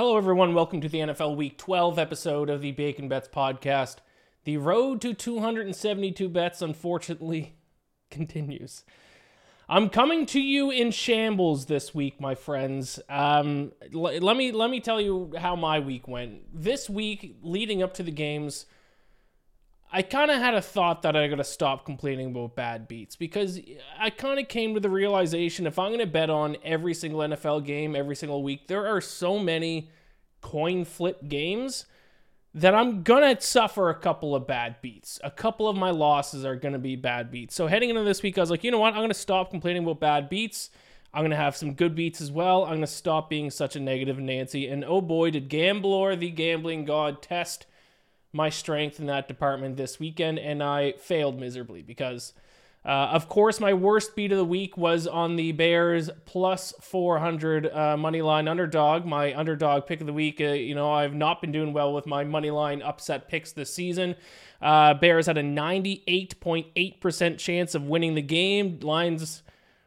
Hello, everyone. Welcome to the NFL Week 12 episode of the Bacon Bets podcast. The road to 272 bets, unfortunately, continues. I'm coming to you in shambles this week, my friends. Um, l- let me let me tell you how my week went. This week, leading up to the games, I kind of had a thought that I got to stop complaining about bad beats because I kind of came to the realization if I'm to bet on every single NFL game every single week, there are so many coin flip games that I'm to suffer a couple of bad beats. A couple of my losses are to be bad beats. So heading into this week, I was like, you know what? I'm to stop complaining about bad beats. I'm to have some good beats as well. I'm to stop being such a negative Nancy. And oh boy, did Gamblor, the gambling god, test my strength in that department this weekend, and I failed miserably because, uh, of course, my worst beat of the week was on the Bears plus 400 uh, money line underdog. My underdog pick of the week. Uh, you know, I've not been doing well with my money line upset picks this season. Uh, Bears had a 98.8% chance of winning the game. Lions,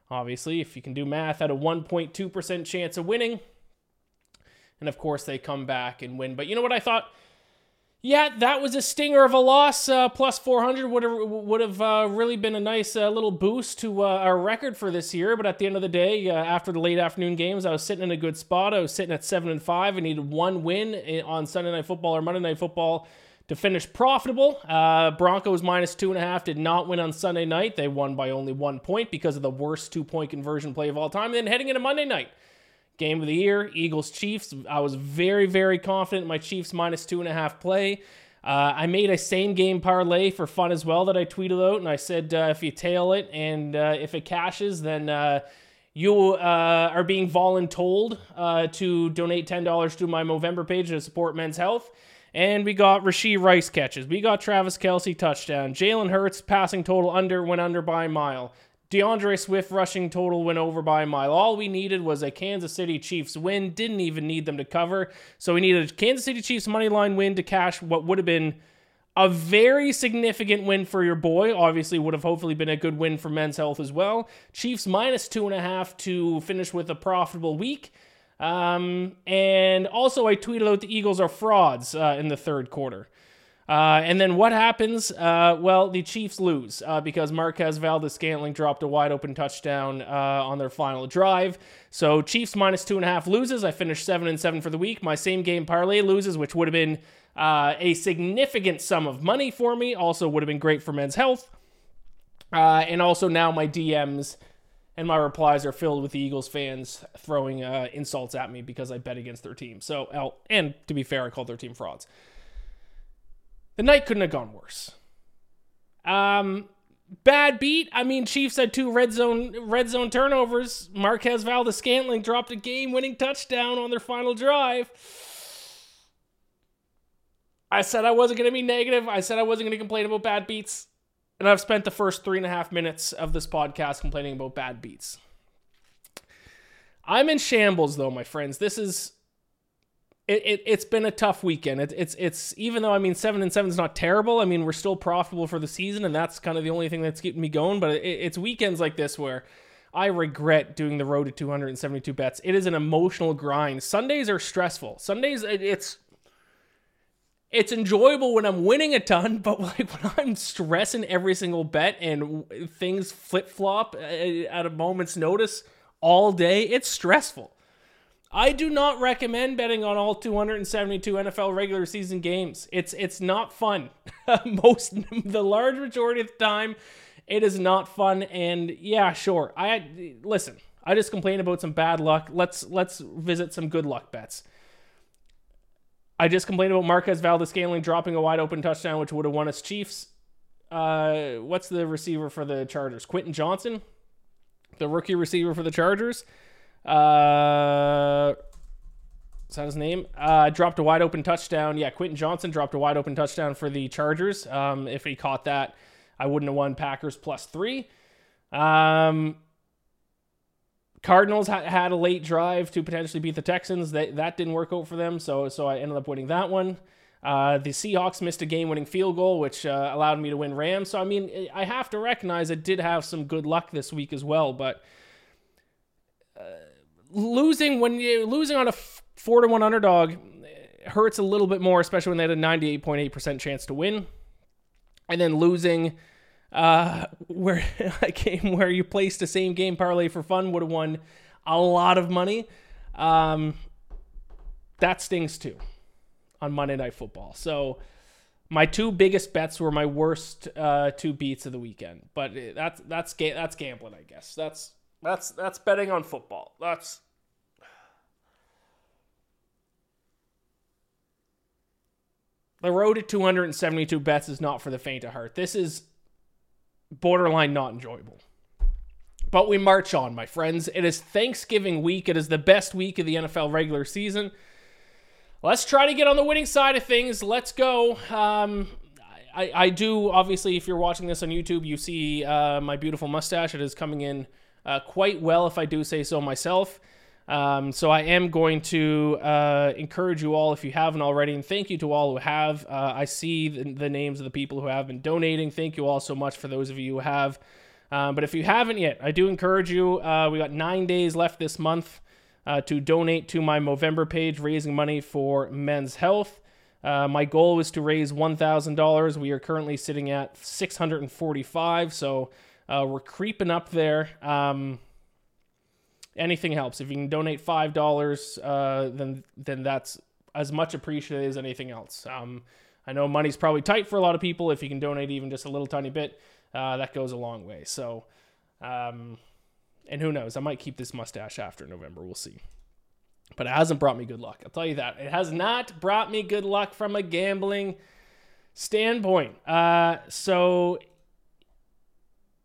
obviously, if you can do math, had a 1.2% chance of winning. And of course, they come back and win. But you know what I thought? Yeah, that was a stinger of a loss. Uh, plus 400 would have would have uh, really been a nice uh, little boost to uh, our record for this year. But at the end of the day, uh, after the late afternoon games, I was sitting in a good spot. I was sitting at seven and five. I needed one win eh, on Sunday Night Football or Monday Night Football to finish profitable. Uh, Broncos minus two and a half did not win on Sunday night. They won by only one point because of the worst two point conversion play of all time. And then heading into Monday night. Game of the year, Eagles Chiefs. I was very, very confident in my Chiefs minus two and a half play. Uh, I made a same game parlay for fun as well that I tweeted out, and I said uh, if you tail it and uh, if it cashes, then uh, you uh, are being voluntold uh, to donate ten dollars to my Movember page to support men's health. And we got Rashee Rice catches. We got Travis Kelce touchdown. Jalen Hurts passing total under went under by a mile. D'Andre Swift rushing total went over by a mile. All we needed was a Kansas City Chiefs win. Didn't even need them to cover. So we needed a Kansas City Chiefs money line win to cash what would have been a very significant win for your boy. Obviously, would have hopefully been a good win for men's health as well. Chiefs minus two and a half to finish with a profitable week. Um, and also, I tweeted out the Eagles are frauds uh, in the third quarter. Uh, and then what happens? Uh, well, the Chiefs lose uh, because Marquez Valdes Scantling dropped a wide open touchdown uh, on their final drive. So Chiefs minus two and a half loses. I finished seven and seven for the week. My same game parlay loses, which would have been uh, a significant sum of money for me. Also would have been great for men's health. Uh, and also now my DMs and my replies are filled with Eagles fans throwing insults at me because I bet against their team. So, and to be fair, I called their team frauds. The night couldn't have gone worse. Um, bad beat. I mean, Chiefs had two red zone red zone turnovers. Marquez Valdes Scantling dropped a game-winning touchdown on their final drive. I said I wasn't going to be negative. I said I wasn't going to complain about bad beats. And I've spent the first three and a half minutes of this podcast complaining about bad beats. I'm in shambles, though, my friends. This is it, it it's been a tough weekend. It, it's it's even though I mean seven and seven is not terrible. I mean we're still profitable for the season, and that's kind of the only thing that's keeping me going. But it, it's weekends like this where I regret doing the road to 272 bets. It is an emotional grind. Sundays are stressful. Sundays it, it's it's enjoyable when I'm winning a ton, but like when I'm stressing every single bet and things flip flop uh, at a moment's notice all day, it's stressful. I do not recommend betting on all 272 NFL regular season games. It's it's not fun. Most the large majority of the time, it is not fun. And yeah, sure. I listen. I just complained about some bad luck. Let's let's visit some good luck bets. I just complained about Marquez Valdes-Scantling dropping a wide open touchdown, which would have won us Chiefs. Uh, what's the receiver for the Chargers? Quentin Johnston, the rookie receiver for the Chargers. Uh, is that his name? Uh, dropped a wide open touchdown. Yeah, Quentin Johnston dropped a wide open touchdown for the Chargers. Um, if he caught that, I wouldn't have won Packers plus three. Um, Cardinals ha- had a late drive to potentially beat the Texans. That that didn't work out for them, so so I ended up winning that one. Uh, the Seahawks missed a game-winning field goal, which uh, allowed me to win Rams. So I mean, I have to recognize I did have some good luck this week as well. But uh, losing when you losing on a four to one underdog hurts a little bit more, especially when they had a ninety-eight point eight percent chance to win, and then losing uh, where I came where you placed a same game parlay for fun would have won a lot of money. Um, that stings too on Monday Night Football. So my two biggest bets were my worst uh, two beats of the weekend. But that's that's that's gambling, I guess. That's that's that's betting on football. That's the road to 272 bets is not for the faint of heart. This is borderline not enjoyable. But we march on, my friends. It is Thanksgiving week. It is the best week of the NFL regular season. Let's try to get on the winning side of things. Let's go. Um, I, I do, obviously, if you're watching this on YouTube, you see uh, my beautiful mustache. It is coming in uh, quite well, if I do say so myself. Um, so I am going to uh, encourage you all, if you haven't already, and thank you to all who have. Uh, I see the, the, names of the people who have been donating. Thank you all so much for those of you who have. Um, but if you haven't yet, I do encourage you. Uh, we got nine days left this month uh, to donate to my Movember page, raising money for men's health. Uh, my goal was to raise $1,000. We are currently sitting at 645, so uh, we're creeping up there. Um, anything helps. If you can donate five dollars, uh, then then that's as much appreciated as anything else. Um, I know money's probably tight for a lot of people. If you can donate even just a little tiny bit, uh, that goes a long way. So, um, and who knows? I might keep this mustache after November. We'll see. But it hasn't brought me good luck. I'll tell you that. It has not brought me good luck from a gambling standpoint. Uh, so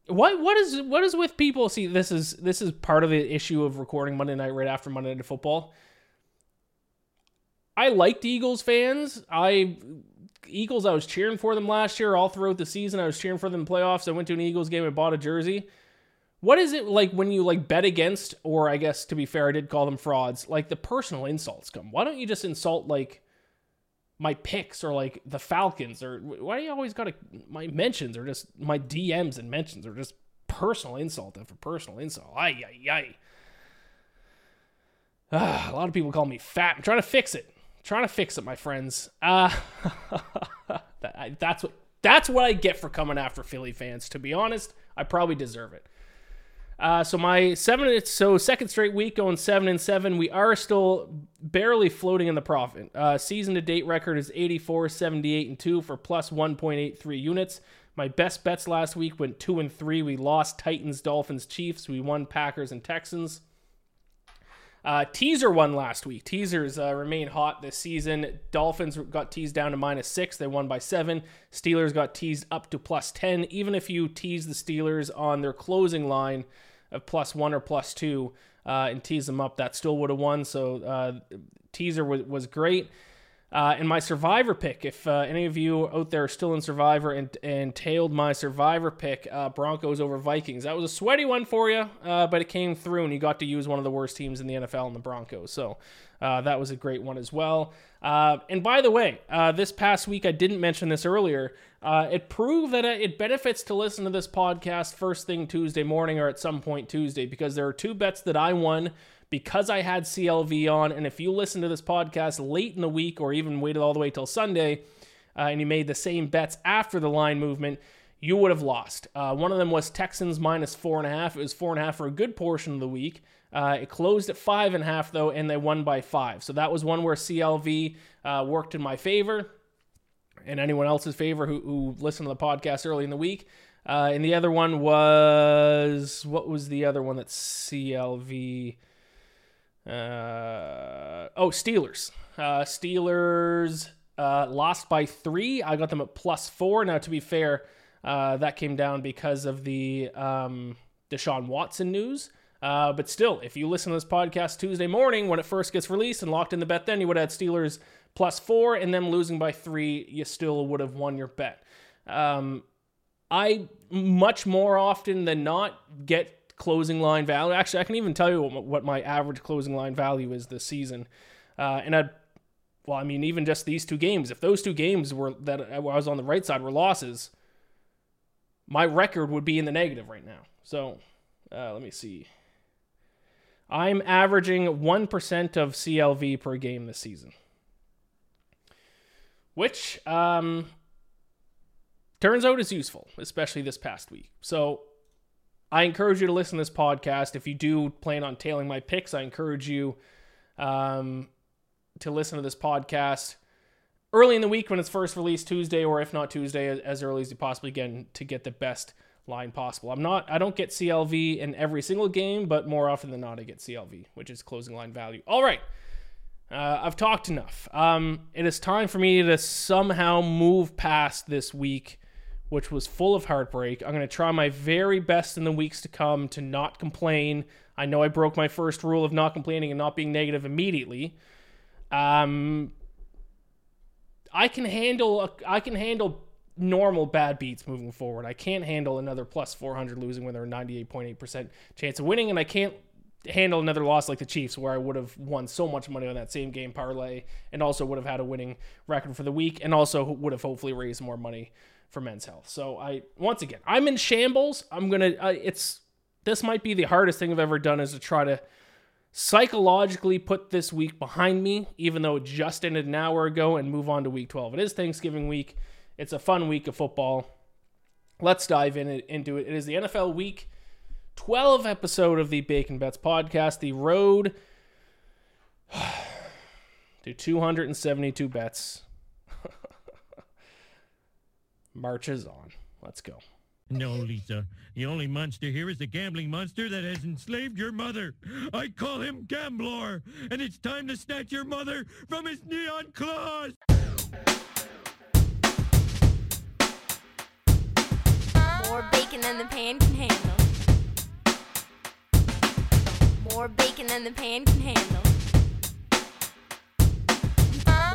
what what is what is with people? See, this is this is part of the issue of recording Monday night right after Monday Night Football. I liked Eagles fans. I Eagles. I was cheering for them last year, all throughout the season. I was cheering for them in playoffs. I went to an Eagles game and bought a jersey. What is it like when you like bet against, or I guess to be fair, I did call them frauds. Like the personal insults come. Why don't you just insult like my picks or like the Falcons or why do you always got to my mentions or just my DMs and mentions or just personal insult after personal insult. Ay. Ah, a lot of people call me fat. I'm trying to fix it. I'm trying to fix it, my friends. Uh, that, that's what that's what I get for coming after Philly fans. To be honest, I probably deserve it. Uh, so my seven, so second straight week going seven and seven. We are still barely floating in the profit. Uh, season to date record is 84, 78 and two for plus 1.83 units. My best bets last week went two and three. We lost Titans, Dolphins, Chiefs. We won Packers and Texans. Uh, teaser won last week. Teasers uh, remain hot this season. Dolphins got teased down to minus six. They won by seven. Steelers got teased up to plus 10. Even if you tease the Steelers on their closing line, of plus one or plus two uh, and tease them up, that still would have won. So uh, teaser was, was great. Uh, and my survivor pick, if uh, any of you out there are still in survivor and, and tailed my survivor pick, uh, Broncos over Vikings, that was a sweaty one for you, uh, but it came through and you got to use one of the worst teams in the NFL in the Broncos. So uh, that was a great one as well. Uh, and by the way, this past week, I didn't mention this earlier, it proved that it benefits to listen to this podcast first thing Tuesday morning or at some point Tuesday because there are two bets that I won because I had CLV on. And if you listen to this podcast late in the week or even waited all the way till Sunday uh, and you made the same bets after the line movement, you would have lost. Uh, one of them was Texans minus four and a half. It was four and a half for a good portion of the week. Uh, it closed at five and a half though, and they won by five. So that was one where CLV uh, worked in my favor, and anyone else's favor who, who listened to the podcast early in the week. Uh, and the other one was what was the other one that CLV? Uh, oh, Steelers. Uh, Steelers uh, lost by three. I got them at plus four. Now, to be fair, uh, that came down because of the um, Deshaun Watson news. Uh, but still, if you listen to this podcast Tuesday morning when it first gets released and locked in the bet, then you would have Steelers plus four and them losing by three. You still would have won your bet. Um, I much more often than not get closing line value. Actually, I can even tell you what, my average closing line value is this season. Uh, and I, well, I mean, even just these two games. If those two games were that I was on the right side were losses, my record would be in the negative right now. So, uh, let me see. I'm averaging 1% of CLV per game this season. Which um, turns out is useful, especially this past week. So I encourage you to listen to this podcast. If you do plan on tailing my picks, I encourage you um, to listen to this podcast early in the week when it's first released Tuesday, or if not Tuesday, as early as you possibly can to get the best line possible. I'm not I don't get CLV in every single game, but more often than not I get CLV, which is closing line value. All right. Uh, I've talked enough. Um, it is time for me to somehow move past this week, which was full of heartbreak. I'm going to try my very best in the weeks to come to not complain. I know I broke my first rule of not complaining and not being negative immediately. Um, I can handle I can handle normal bad beats moving forward. I can't handle another plus 400 losing when they're 98.8% chance of winning, and I can't handle another loss like the Chiefs where I would have won so much money on that same game parlay and also would have had a winning record for the week and also would have hopefully raised more money for men's health. So I once again, I'm in shambles. I'm to uh, it's this might be the hardest thing I've ever done is to try to psychologically put this week behind me even though it just ended an hour ago and move on to week 12. It is Thanksgiving week. It's a fun week of football. Let's dive in into it. It is the NFL Week 12 episode of the Bacon Bets podcast. The road to 272 bets marches on. Let's go. No, Lisa. The only monster here is the gambling monster that has enslaved your mother. I call him Gamblor, and it's time to snatch your mother from his neon claws. More bacon than the pan can handle. More bacon than the pan can handle.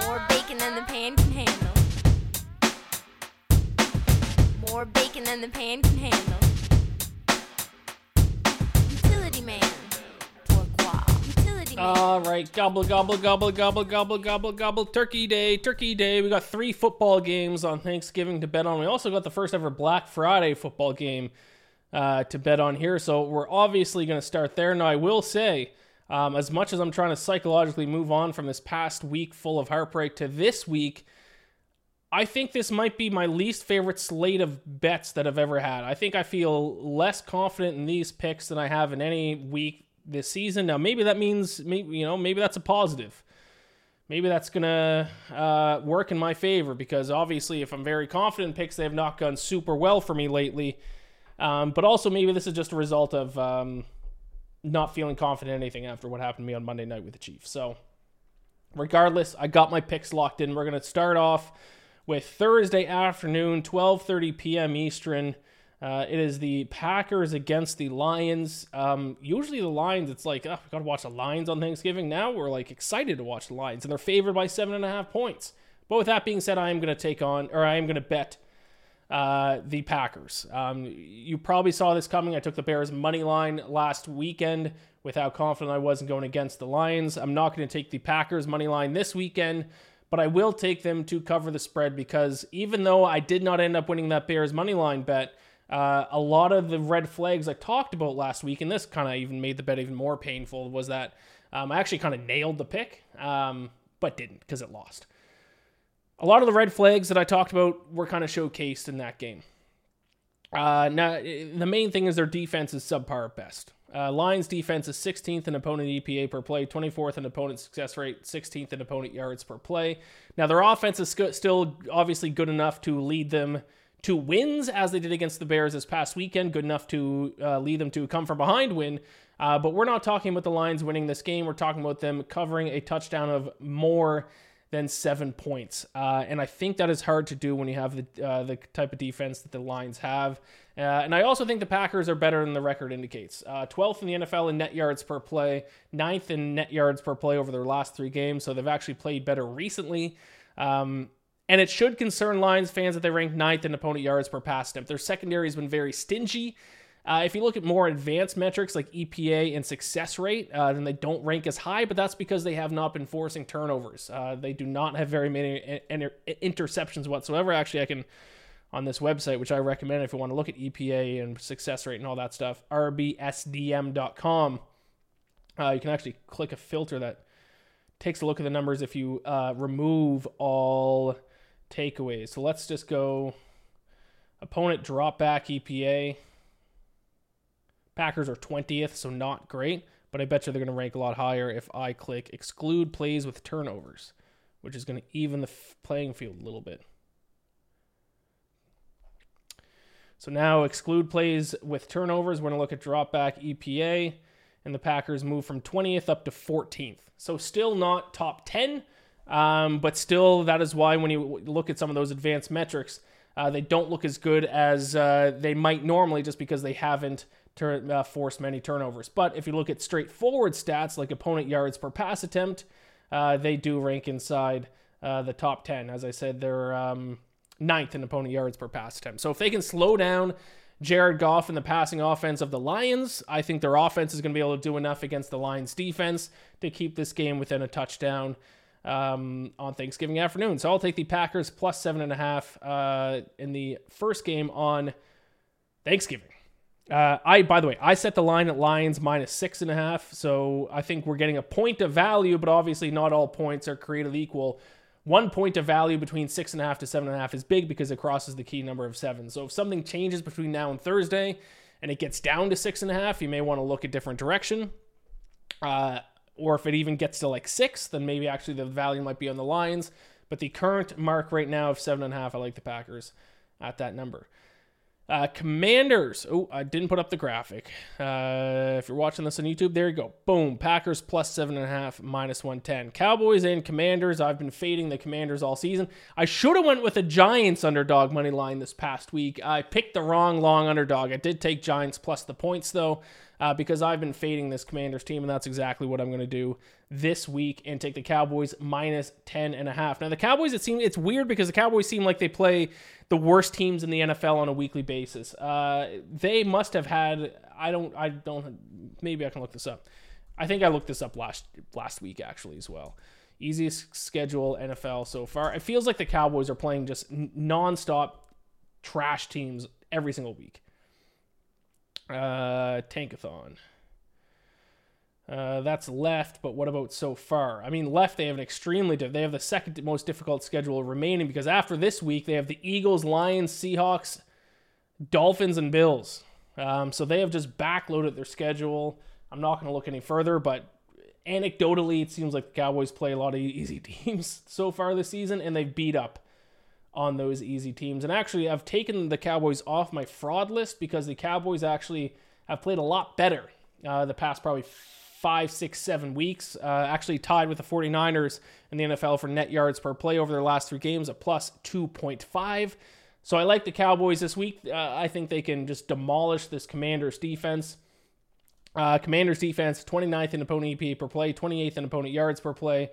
More bacon than the pan can handle. More bacon than the pan can handle. Utility man. All right, gobble, gobble, gobble, gobble, gobble, gobble, gobble. Turkey Day, Turkey Day. We got three football games on Thanksgiving to bet on. We also got the first ever Black Friday football game uh, to bet on here. So we're obviously going to start there. Now, I will say, um, as much as I'm trying to psychologically move on from this past week full of heartbreak to this week, I think this might be my least favorite slate of bets that I've ever had. I think I feel less confident in these picks than I have in any week this season. Now, maybe that means, maybe you know, maybe that's a positive. Maybe that's gonna uh, work in my favor because obviously, if I'm very confident in picks, they have not gone super well for me lately. Um, but also, maybe this is just a result of um, not feeling confident in anything after what happened to me on Monday night with the Chiefs. So, regardless, I got my picks locked in. We're gonna start off with Thursday afternoon, 12:30 p.m. Eastern. Uh, it is the Packers against the Lions. Um, usually the Lions, it's like, oh, we got to watch the Lions on Thanksgiving. Now we're like excited to watch the Lions, and they're favored by seven and a half points. But with that being said, I am to take on, or I am to bet uh, the Packers. Um, you probably saw this coming. I took the Bears money line last weekend with how confident I was in going against the Lions. I'm not going to take the Packers money line this weekend but I will take them to cover the spread because even though I did not end up winning that Bears money line bet, uh, a lot of the red flags I talked about last week, and this kind of even made the bet even more painful, was that um, I actually kind of nailed the pick, um, but didn't because it lost. A lot of the red flags that I talked about were kind of showcased in that game. Uh, now, the main thing is their defense is subpar at best. Uh, Lions defense is 16th in opponent EPA per play, 24th in opponent success rate, 16th in opponent yards per play. Now, their offense is sc- still obviously good enough to lead them to wins as they did against the Bears this past weekend, good enough to uh, lead them to come from behind win. Uh, but we're not talking about the Lions winning this game. We're talking about them covering a touchdown of more than seven points. Uh, and I think that is hard to do when you have the uh, the type of defense that the Lions have. Uh, and I also think the Packers are better than the record indicates. Uh, 12th in the NFL in net yards per play, 9th in net yards per play over their last three games. So they've actually played better recently. Um, and it should concern Lions fans that they rank ninth in opponent yards per pass attempt. Their secondary has been very stingy. Uh, if you look at more advanced metrics like EPA and success rate, uh, then they don't rank as high, but that's because they have not been forcing turnovers. Uh, they do not have very many inter- interceptions whatsoever. Actually, I can, on this website, which I recommend if you want to look at EPA and success rate and all that stuff, rbsdm.com, uh, you can actually click a filter that takes a look at the numbers if you uh, remove all takeaways. So let's just go opponent drop back EPA. Packers are 20th, so not great, but I bet you they're going to rank a lot higher if I click exclude plays with turnovers, which is going to even the f- playing field a little bit. So now exclude plays with turnovers. We're going to look at drop back EPA, and the Packers move from 20th up to 14th. So still not top 10, um, but still that is why when you look at some of those advanced metrics, uh, they don't look as good as uh, they might normally just because they haven't turn, uh, forced many turnovers. But if you look at straightforward stats like opponent yards per pass attempt, uh, they do rank inside uh, the top 10. As I said, they're um, ninth in opponent yards per pass attempt. So if they can slow down Jared Goff and the passing offense of the Lions, I think their offense is going to be able to do enough against the Lions defense to keep this game within a touchdown um, on Thanksgiving afternoon. So I'll take the Packers plus seven and a half uh, in the first game on Thanksgiving. Uh, I, by the way, I set the line at Lions minus six and a half. So I think we're getting a point of value, but obviously not all points are created equal. One point of value between six and a half to seven and a half is big because it crosses the key number of seven. So if something changes between now and Thursday and it gets down to six and a half, you may want to look a different direction. Uh, or if it even gets to like six, then maybe actually the value might be on the Lions. But the current mark right now of seven and a half, I like the Packers at that number. Uh, commanders. Oh, I didn't put up the graphic. Uh, if you're watching this on YouTube, there you go. Boom. Packers plus seven and a half, minus 110. Cowboys and Commanders. I've been fading the Commanders all season. I should have went with a Giants underdog money line this past week. I picked the wrong long underdog. I did take Giants plus the points though uh, because I've been fading this Commanders team, and that's exactly what I'm going to do this week and take the Cowboys minus 10 and a half. Now, the Cowboys, it seems it's weird because the Cowboys seem like they play the worst teams in the NFL on a weekly basis. Uh, they must have had, I don't, I don't, maybe I can look this up. I think I looked this up last last week actually as well. Easiest schedule NFL so far. It feels like the Cowboys are playing just nonstop trash teams every single week. Uh, Tankathon. Uh, that's left, but what about so far? I mean, left they have an extremely they have the second most difficult schedule remaining because after this week they have the Eagles, Lions, Seahawks, Dolphins, and Bills. Um, so they have just backloaded their schedule. I'm not going to look any further, but anecdotally, it seems like the Cowboys play a lot of easy teams so far this season, and they've beat up on those easy teams. And actually, I've taken the Cowboys off my fraud list because the Cowboys actually have played a lot better uh, the past probably five, six, seven weeks. Uh, actually tied with the 49ers in the NFL for net yards per play over their last three games, a plus 2.5. So I like the Cowboys this week. Uh, I think they can just demolish this Commanders defense. Uh, Commanders defense, 29th in opponent EPA per play, 28th in opponent yards per play.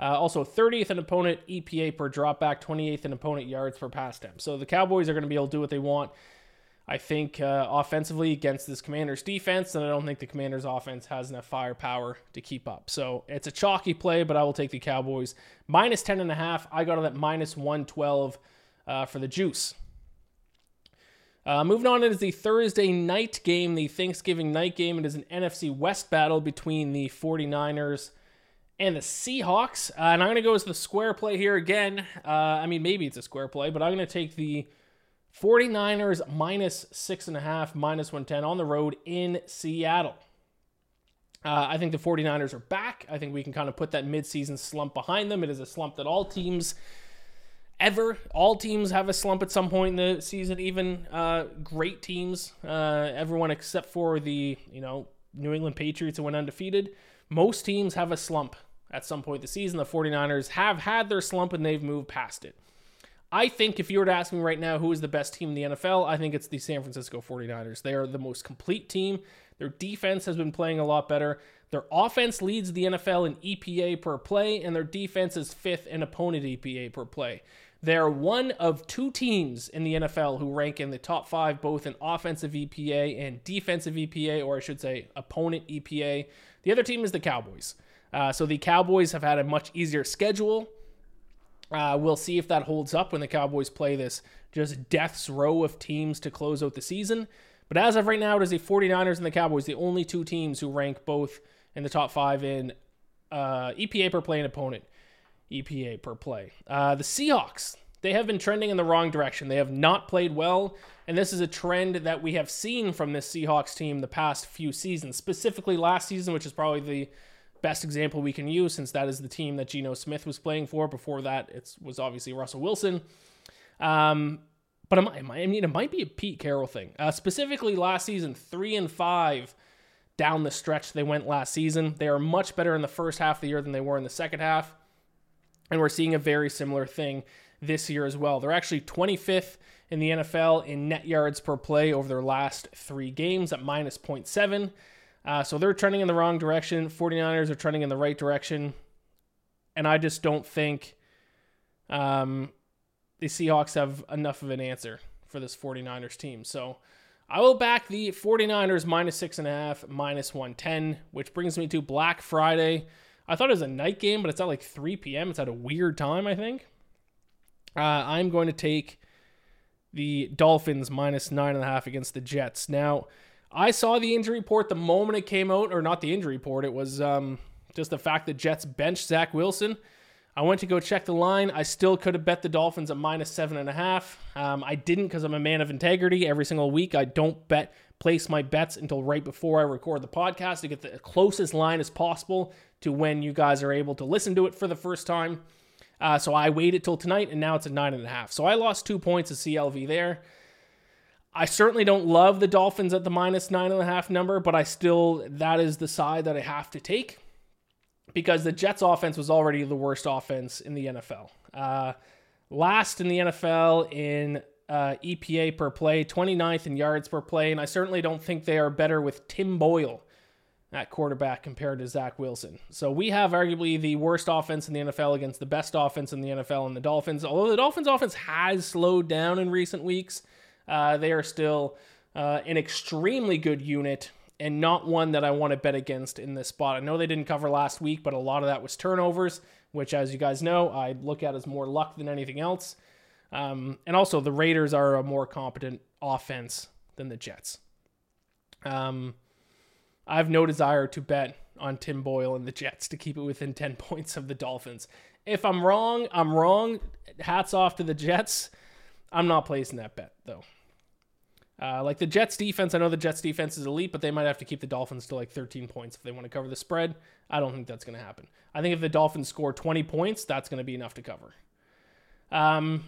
Uh, also, 30th in opponent EPA per dropback, 28th in opponent yards per pass attempt. So the Cowboys are going to be able to do what they want. I think uh, offensively against this Commanders defense, and I don't think the Commanders offense has enough firepower to keep up. So it's a chalky play, but I will take the Cowboys minus 10 and a half. I got it at minus 112 uh, for the juice. Uh, moving on, it is the Thursday night game, the Thanksgiving night game. It is an NFC West battle between the 49ers and the Seahawks. Uh, and I'm going to go as the square play here again. Uh, I mean, maybe it's a square play, but I'm going to take the 49ers minus six and a half, minus 110 on the road in Seattle. Uh, I think the 49ers are back. I think we can kind of put that midseason slump behind them. It is a slump that all teams ever, all teams have a slump at some point in the season, even uh, great teams, uh, everyone except for the, you know, New England Patriots who went undefeated. Most teams have a slump at some point in the season. The 49ers have had their slump and they've moved past it. I think if you were to ask me right now who is the best team in the NFL, I think it's the San Francisco 49ers. They are the most complete team. Their defense has been playing a lot better. Their offense leads the NFL in EPA per play, and their defense is fifth in opponent EPA per play. They are one of two teams in the NFL who rank in the top five, both in offensive EPA and defensive EPA, or I should say opponent EPA. The other team is the Cowboys. Uh, so the Cowboys have had a much easier schedule. Uh, we'll see if that holds up when the Cowboys play this just death's row of teams to close out the season. But as of right now, it is the 49ers and the Cowboys, the only two teams who rank both in the top five in uh, EPA per play and opponent EPA per play. Uh, the Seahawks, they have been trending in the wrong direction. They have not played well, and this is a trend that we have seen from this Seahawks team the past few seasons, specifically last season, which is probably the best example we can use since that is the team that Geno Smith was playing for. Before that, it was obviously Russell Wilson. Um, but I mean, it might be a Pete Carroll thing. Uh, specifically, last season, three and five down the stretch they went last season. They are much better in the first half of the year than they were in the second half. And we're seeing a very similar thing this year as well. They're actually 25th in the NFL in net yards per play over their last three games at minus 0.7. Uh, so they're trending in the wrong direction. 49ers are trending in the right direction. And I just don't think um, the Seahawks have enough of an answer for this 49ers team. So I will back the 49ers minus six and a half, minus 110, which brings me to Black Friday. I thought it was a night game, but it's at like 3 p.m. It's at a weird time, I think. Uh, I'm going to take the Dolphins minus nine and a half against the Jets. Now, I saw the injury report the moment it came out, or not the injury report. It was um, just the fact that Jets benched Zach Wilson. I went to go check the line. I still could have bet the Dolphins at minus seven and a half. Um, I didn't because I'm a man of integrity. Every single week, I don't bet place my bets until right before I record the podcast to get the closest line as possible to when you guys are able to listen to it for the first time. Uh, so I waited till tonight, and now it's a nine and a half. So I lost two points of CLV there. I certainly don't love the Dolphins at the minus nine and a half number, but I still, that is the side that I have to take because the Jets offense was already the worst offense in the NFL. Uh, last in the NFL in uh, EPA per play, 29th in yards per play, and I certainly don't think they are better with Tim Boyle at quarterback compared to Zach Wilson. So we have arguably the worst offense in the NFL against the best offense in the NFL and the Dolphins. Although the Dolphins offense has slowed down in recent weeks, uh, they are still uh, an extremely good unit and not one that I want to bet against in this spot. I know they didn't cover last week, but a lot of that was turnovers, which, as you guys know, I look at as more luck than anything else. Um, and also, the Raiders are a more competent offense than the Jets. Um, I have no desire to bet on Tim Boyle and the Jets to keep it within 10 points of the Dolphins. If I'm wrong, I'm wrong. Hats off to the Jets. I'm not placing that bet, though. Uh, like the Jets defense, I know the Jets defense is elite, but they might have to keep the Dolphins to like 13 points if they want to cover the spread. I don't think that's going to happen. I think if the Dolphins score 20 points, that's going to be enough to cover. Um,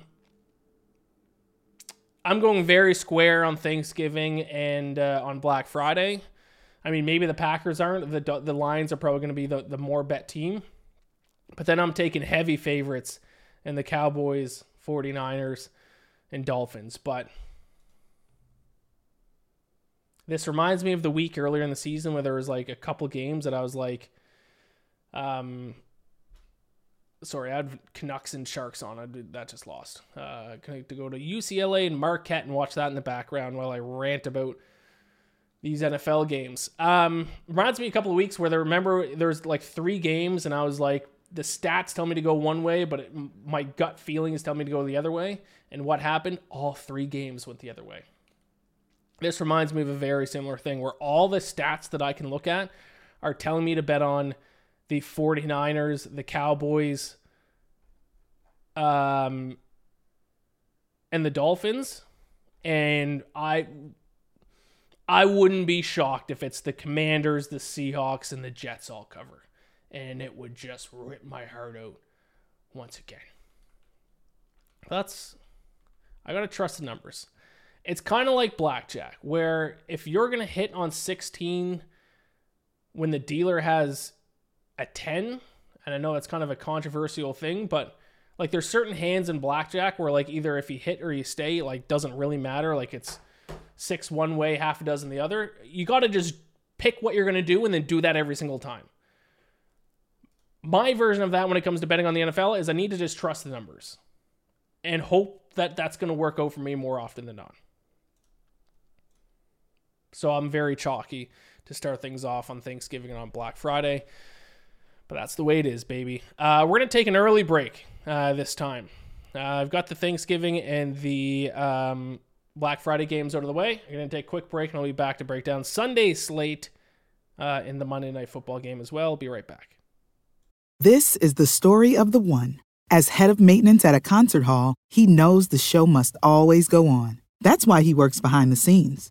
I'm going very square on Thanksgiving and uh, on Black Friday. I mean, maybe the Packers aren't. The the Lions are probably going to be the, the more bet team. But then I'm taking heavy favorites in the Cowboys, 49ers, and Dolphins. But this reminds me of the week earlier in the season where there was like a couple games that I was like, um, sorry, I had Canucks and Sharks on. I did, that just lost. Uh, to go to UCLA and Marquette and watch that in the background while I rant about these NFL games. Um, reminds me a couple of weeks where there remember there's like three games and I was like, the stats tell me to go one way, but it, my gut feelings tell me to go the other way. And what happened? All three games went the other way. This reminds me of a very similar thing where all the stats that I can look at are telling me to bet on the 49ers, the Cowboys, um, and the Dolphins. And I I wouldn't be shocked if it's the Commanders, the Seahawks, and the Jets all cover. And it would just rip my heart out once again. That's I gotta trust the numbers. It's kind of like blackjack, where if you're gonna hit on 16 when the dealer has a 10, and I know that's kind of a controversial thing, but like there's certain hands in blackjack where like either if you hit or you stay, like doesn't really matter. Like it's six one way, half a dozen the other. You got to just pick what you're gonna do and then do that every single time. My version of that when it comes to betting on the NFL is I need to just trust the numbers and hope that that's going to work out for me more often than not. So I'm very chalky to start things off on Thanksgiving and on Black Friday. But that's the way it is, baby. Uh, we're going to take an early break uh, this time. Uh, I've got the Thanksgiving and the um, Black Friday games out of the way. I'm going to take a quick break and I'll be back to break down Sunday slate uh, in the Monday Night Football game as well. Be right back. This is the story of the one. As head of maintenance at a concert hall, he knows the show must always go on. That's why he works behind the scenes,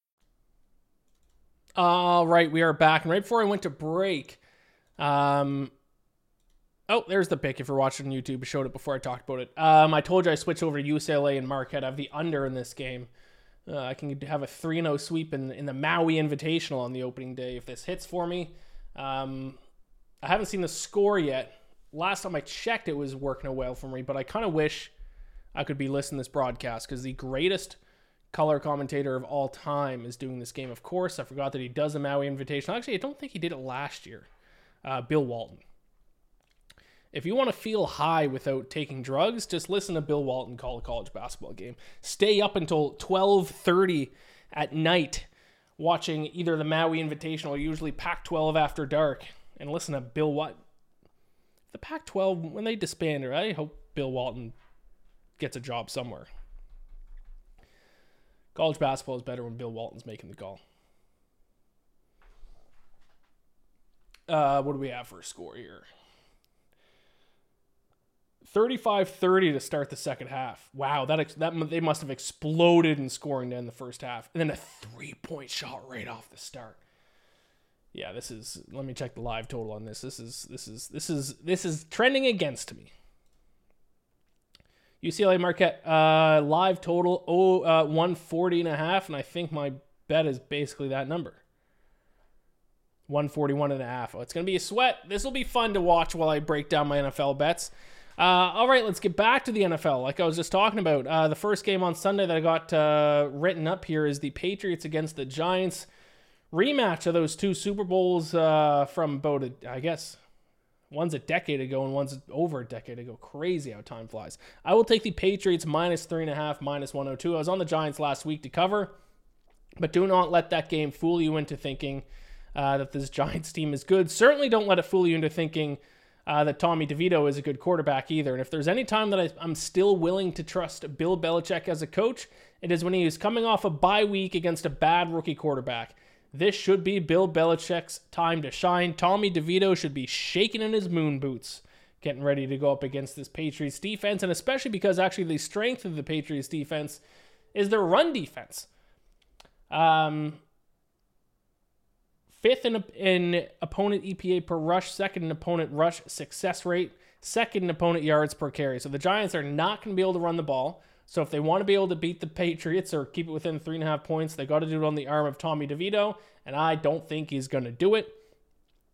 All right, we are back. And right before I went to break, um, oh, there's the pick. If you're watching on YouTube, I showed it before I talked about it. Um, I told you I switched over to UCLA and Marquette. I have the under in this game. Uh, I can have a 3 0 sweep in, in the Maui Invitational on the opening day if this hits for me. Um, I haven't seen the score yet. Last time I checked, it was working out well for me, but I kind of wish I could be listening to this broadcast because the greatest color commentator of all time is doing this game. Of course, I forgot that he does the Maui Invitational. Actually, I don't think he did it last year. Uh, Bill Walton. If you want to feel high without taking drugs, just listen to Bill Walton call a college basketball game. Stay up until 12:30 at night watching either the Maui Invitational or usually Pac-12 after dark and listen to Bill What the Pac-12 when they disbanded. I hope Bill Walton gets a job somewhere. College basketball is better when Bill Walton's making the call. Uh, what do we have for a score here? 35-30 to start the second half. Wow, that ex- that they must have exploded in scoring to end the first half, and then a three-point shot right off the start. Yeah, this is. Let me check the live total on this. This is this is this is this is trending against me. UCLA Marquette uh, live total oh uh, 140 and a half, and I think my bet is basically that number. 141 and a half. Oh, it's going to be a sweat. This will be fun to watch while I break down my NFL bets. Uh, all right, let's get back to the NFL. Like I was just talking about, uh, the first game on Sunday that I got uh, written up here is the Patriots against the Giants. Rematch of those two Super Bowls uh, from about, I guess, One's a decade ago and one's over a decade ago. Crazy how time flies. I will take the Patriots minus three and a half, minus 102. I was on the Giants last week to cover, but do not let that game fool you into thinking uh, that this Giants team is good. Certainly don't let it fool you into thinking uh, that Tommy DeVito is a good quarterback either. And if there's any time that I, I'm still willing to trust Bill Belichick as a coach, it is when he is coming off a bye week against a bad rookie quarterback. This should be Bill Belichick's time to shine. Tommy DeVito should be shaking in his moon boots, getting ready to go up against this Patriots defense, and especially because actually the strength of the Patriots defense is their run defense. Um, fifth in, in opponent EPA per rush, second in opponent rush success rate, second in opponent yards per carry. So the Giants are not going to be able to run the ball. So if they want to be able to beat the Patriots or keep it within three and a half points, they got to do it on the arm of Tommy DeVito, and I don't think he's going to do it.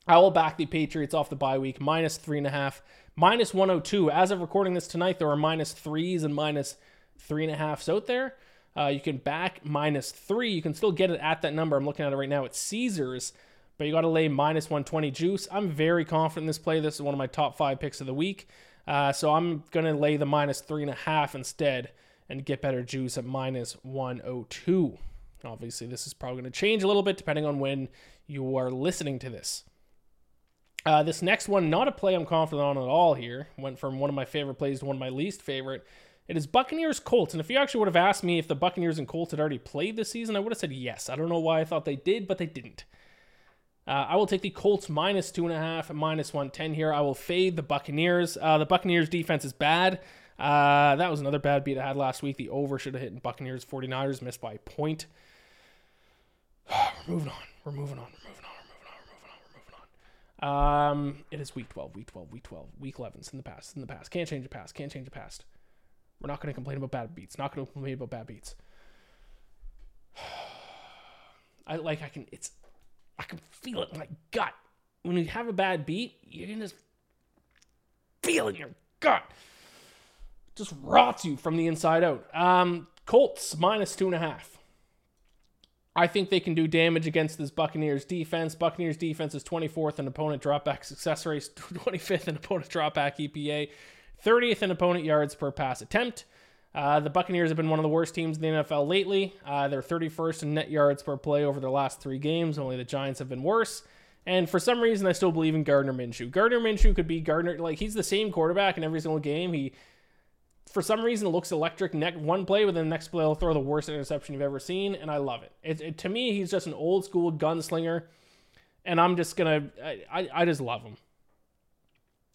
I will back the Patriots off the bye week, minus three and a half, minus 102. As of recording this tonight, there are minus threes and minus three and a halfs out there. Uh, you can back minus three. You can still get it at that number. I'm looking at it right now. It's Caesars, but you got to lay minus 120 juice. I'm very confident in this play. This is one of my top five picks of the week. Uh, so I'm going to lay the minus three and a half instead and get better juice at minus 102. Obviously, this is probably going to change a little bit depending on when you are listening to this. Uh, this next one, not a play I'm confident on at all here. Went from one of my favorite plays to one of my least favorite. It is Buccaneers Colts. And if you actually would have asked me if the Buccaneers and Colts had already played this season, I would have said yes. I don't know why I thought they did, but they didn't. Uh, I will take the Colts minus two and a half, minus 110 here. I will fade the Buccaneers. Uh, the Buccaneers defense is bad. Uh, that was another bad beat I had last week. The over should have hit in Buccaneers 49ers, missed by a point. we're moving on. We're moving on. We're moving on. We're moving on. We're moving on. We're moving on. Um, it is week 12, week 12, week 12, week 11. It's in the past. It's in the past. Can't change the past. Can't change the past. We're not going to complain about bad beats. Not going to complain about bad beats. I like. I can. It's. I can feel it in my gut. When you have a bad beat, you can just feel it in your gut. Just rots you from the inside out. Um, Colts minus two and a half. I think they can do damage against this Buccaneers defense. Buccaneers defense is 24th in opponent dropback success rate, 25th in opponent dropback EPA, 30th in opponent yards per pass attempt. Uh, the Buccaneers have been one of the worst teams in the NFL lately. Uh, they're 31st in net yards per play over their last three games. Only the Giants have been worse. And for some reason, I still believe in Gardner Minshew. Gardner Minshew could be Gardner, like he's the same quarterback in every single game. He, for some reason, it looks electric. Next one play, but then the next play, he'll throw the worst interception you've ever seen, and I love it. it, it to me, he's just an old school gunslinger, and I'm just gonna, I, I, I just love him.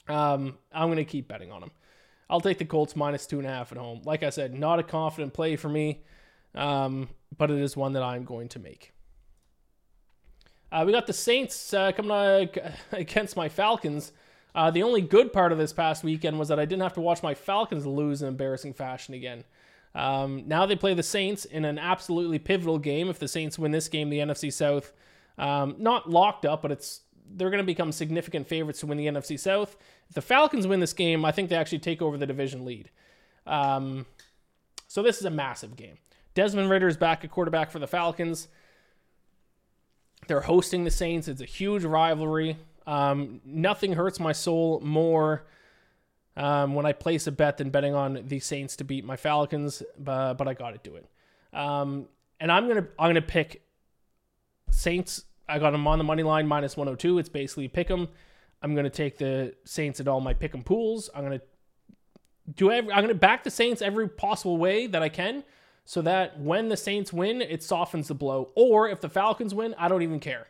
Um, I'm gonna keep betting on him. I'll take the Colts minus two and a half at home. Like I said, not a confident play for me, um, but it is one that I'm going to make. Uh, we got the Saints uh, coming uh, against my Falcons. Uh, the only good part of this past weekend was that I didn't have to watch my Falcons lose in embarrassing fashion again. Um, now they play the Saints in an absolutely pivotal game. If the Saints win this game, the NFC South, um, not locked up, but it's they're going to become significant favorites to win the NFC South. If the Falcons win this game, I think they actually take over the division lead. Um, so this is a massive game. Desmond Ridder is back at quarterback for the Falcons. They're hosting the Saints. It's a huge rivalry. Um, nothing hurts my soul more um, when I place a bet than betting on the Saints to beat my Falcons, but, but I got to do it. Um, and I'm gonna I'm gonna pick Saints I got them on the money line minus 102. It's basically pick them. I'm to take the Saints at all my pick 'em pools. I'm to do every, I'm to back the Saints every possible way that I can so that when the Saints win, it softens the blow. Or if the Falcons win, I don't even care.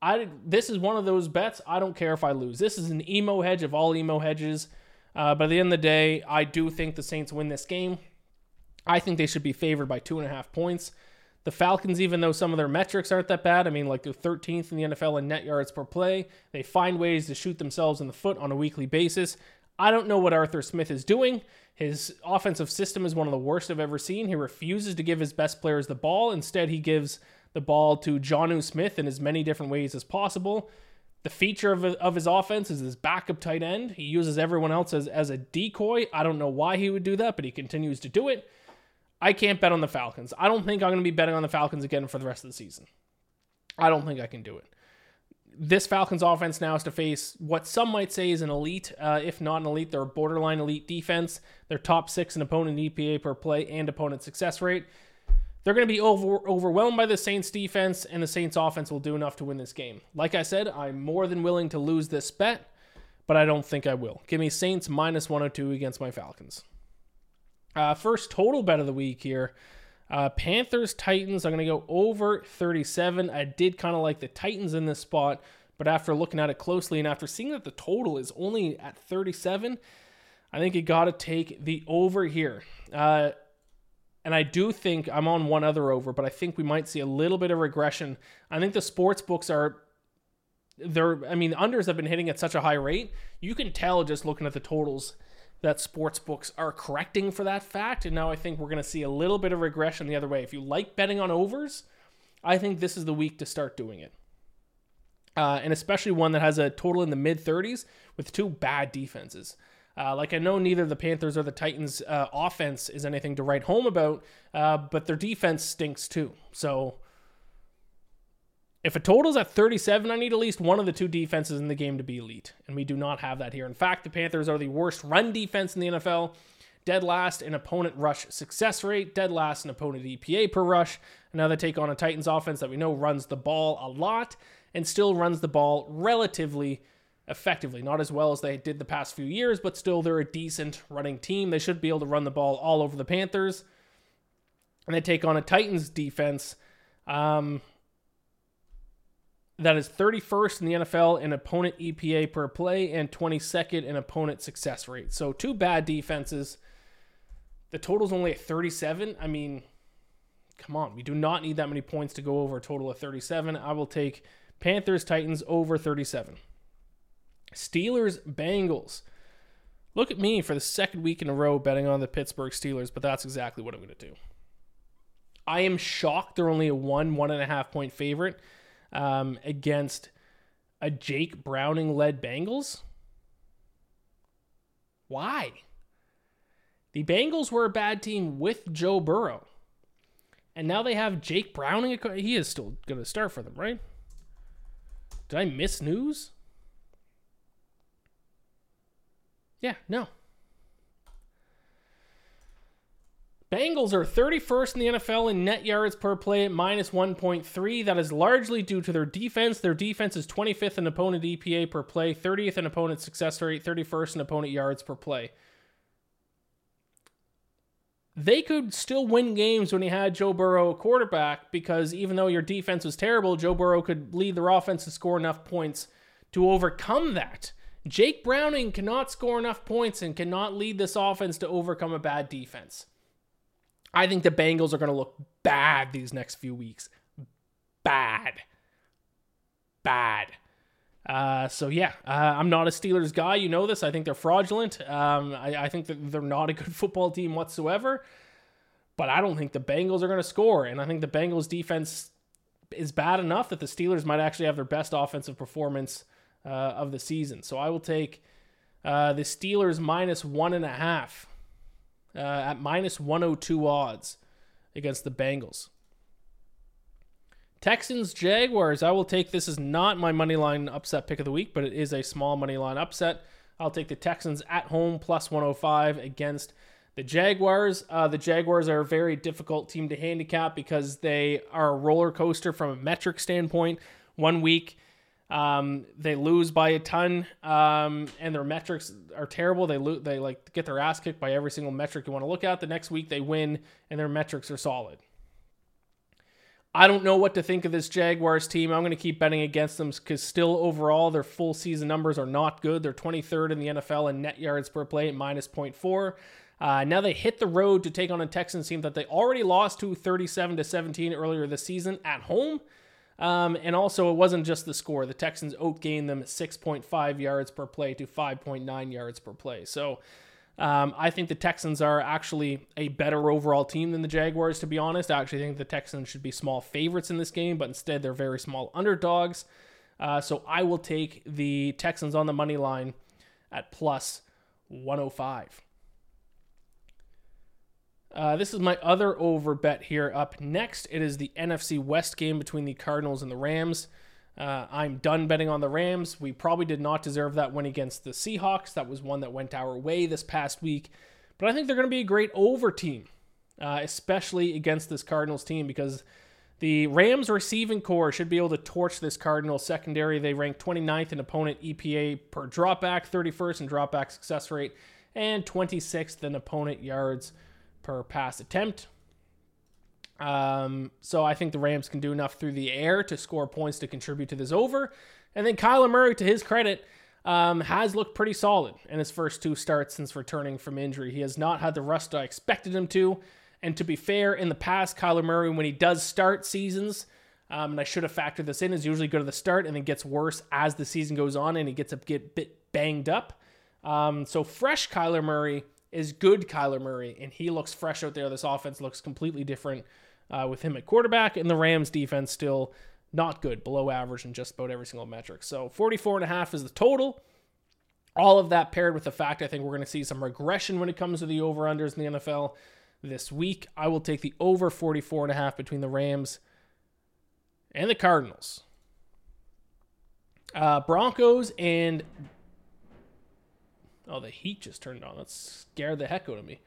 I this is one of those bets. I don't care if I lose. This is an emo hedge of all emo hedges. Uh, but at the end of the day, I do think the Saints win this game. I think they should be favored by two and a half points. The Falcons, even though some of their metrics aren't that bad, I mean, like they're 13th in the NFL in net yards per play, they find ways to shoot themselves in the foot on a weekly basis. I don't know what Arthur Smith is doing. His offensive system is one of the worst I've ever seen. He refuses to give his best players the ball. Instead, he gives the ball to Jonnu Smith in as many different ways as possible. The feature of, of his offense is his backup tight end. He uses everyone else as, as a decoy. I don't know why he would do that, but he continues to do it. I can't bet on the Falcons. I don't think I'm going to be betting on the Falcons again for the rest of the season. I don't think I can do it. This Falcons offense now has to face what some might say is an elite, uh, if not an elite, they're a borderline elite defense. They're top six in opponent EPA per play and opponent success rate. They're going to be over, overwhelmed by the Saints defense, and the Saints offense will do enough to win this game. Like I said, I'm more than willing to lose this bet, but I don't think I will. Give me Saints minus 102 against my Falcons. Uh, first total bet of the week here. Uh, Panthers Titans. I'm going to go over 37. I did kind of like the Titans in this spot, but after looking at it closely and after seeing that the total is only at 37, I think you got to take the over here. Uh, and I do think I'm on one other over, but I think we might see a little bit of regression. I think the sports books are they're I mean, unders have been hitting at such a high rate. You can tell just looking at the totals that sports books are correcting for that fact. And now I think we're going to see a little bit of regression the other way. If you like betting on overs, I think this is the week to start doing it. uh, and especially one that has a total in the mid 30s with two bad defenses. Uh, like I know neither the Panthers or the Titans' uh, offense is anything to write home about, uh, but their defense stinks too. So if a total's at 37, I need at least one of the two defenses in the game to be elite, and we do not have that here. In fact, the Panthers are the worst run defense in the NFL, dead last in opponent rush success rate, dead last in opponent EPA per rush. And now they take on a Titans offense that we know runs the ball a lot and still runs the ball relatively effectively. Not as well as they did the past few years, but still they're a decent running team. They should be able to run the ball all over the Panthers. And they take on a Titans defense um, that is 31st in the NFL in opponent EPA per play and 22nd in opponent success rate. So two bad defenses. The total's only at 37. I mean, come on. We do not need that many points to go over a total of 37. I will take Panthers Titans over 37. Steelers, Bengals. Look at me for the second week in a row betting on the Pittsburgh Steelers, but that's exactly what I'm going to do. I am shocked they're only a one, one and a half point favorite um, against a Jake Browning led Bengals. Why? The Bengals were a bad team with Joe Burrow. And now they have Jake Browning. He is still going to start for them, right? Did I miss news? Yeah, no. Bengals are 31st in the NFL in net yards per play at minus 1.3. That is largely due to their defense. Their defense is 25th in opponent EPA per play, 30th in opponent success rate, 31st in opponent yards per play. They could still win games when he had Joe Burrow quarterback because even though your defense was terrible, Joe Burrow could lead their offense to score enough points to overcome that. Jake Browning cannot score enough points and cannot lead this offense to overcome a bad defense. I think the Bengals are going to look bad these next few weeks. Bad. Bad. Uh, so yeah, uh, I'm not a Steelers guy. You know this. I think they're fraudulent. Um, I, I, think that they're not a good football team whatsoever. But I don't think the Bengals are going to score, and I think the Bengals defense is bad enough that the Steelers might actually have their best offensive performance uh, of the season. So I will take uh, the Steelers minus one and a half uh, at minus 102 odds against the Bengals. Texans Jaguars. I will take this is not my money line upset pick of the week, but it is a small money line upset. I'll take the Texans at home plus 105 against the Jaguars. Uh, the Jaguars are a very difficult team to handicap because they are a roller coaster from a metric standpoint. One week um, they lose by a ton, um, and their metrics are terrible. They lo- they like get their ass kicked by every single metric you want to look at. The next week they win, and their metrics are solid. I don't know what to think of this Jaguars team. I'm going to keep betting against them because still overall their full season numbers are not good. They're 23rd in the NFL in net yards per play at minus 0.4. Uh, now they hit the road to take on a Texans team that they already lost to 37 to 17 earlier this season at home. Um, and also, it wasn't just the score. The Texans outgained them 6.5 yards per play to 5.9 yards per play. So um, I think the Texans are actually a better overall team than the Jaguars, to be honest. I actually think the Texans should be small favorites in this game, but instead they're very small underdogs. Uh, so I will take the Texans on the money line at plus 105. Uh, this is my other over bet here. Up next, it is the NFC West game between the Cardinals and the Rams. Uh, I'm done betting on the Rams. We probably did not deserve that win against the Seahawks. That was one that went our way this past week. But I think they're going to be a great over team, uh, especially against this Cardinals team, because the Rams receiving corps should be able to torch this Cardinals secondary. They rank 29th in opponent EPA per dropback, 31st in dropback success rate, and 26th in opponent yards per pass attempt. Um, so I think the Rams can do enough through the air to score points to contribute to this over. And then Kyler Murray, to his credit, um, has looked pretty solid in his first two starts since returning from injury. He has not had the rust I expected him to. And to be fair, in the past, Kyler Murray, when he does start seasons, um, and I should have factored this in, is usually good at the start and then gets worse as the season goes on and he gets a get bit banged up. Um, so fresh Kyler Murray is good Kyler Murray, and he looks fresh out there. This offense looks completely different uh, with him at quarterback, and the Rams defense still not good, below average in just about every single metric. So 44 and a half is the total. All of that paired with the fact I think we're going to see some regression when it comes to the over-unders in the NFL this week. I will take the over 44 and a half between the Rams and the Cardinals. Uh, Broncos and oh, the heat just turned on. That scared the heck out of me.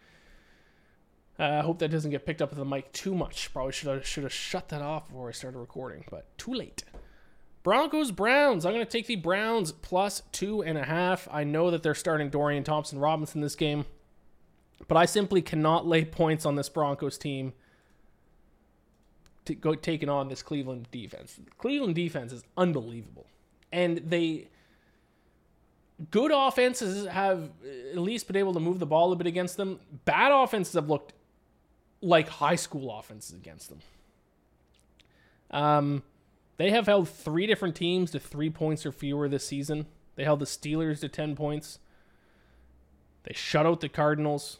Uh, I hope that doesn't get picked up with the mic too much. Probably should have should have shut that off before I started recording, but too late. Broncos Browns. I'm going to take the Browns plus two and a half. I know that they're starting Dorian Thompson Robinson this game, but I simply cannot lay points on this Broncos team to go taking on this Cleveland defense. Cleveland defense is unbelievable, and they good offenses have at least been able to move the ball a bit against them. Bad offenses have looked like high school offenses against them. Um, they have held three different teams to three points or fewer this season. They held the Steelers to 10 points. They shut out the Cardinals.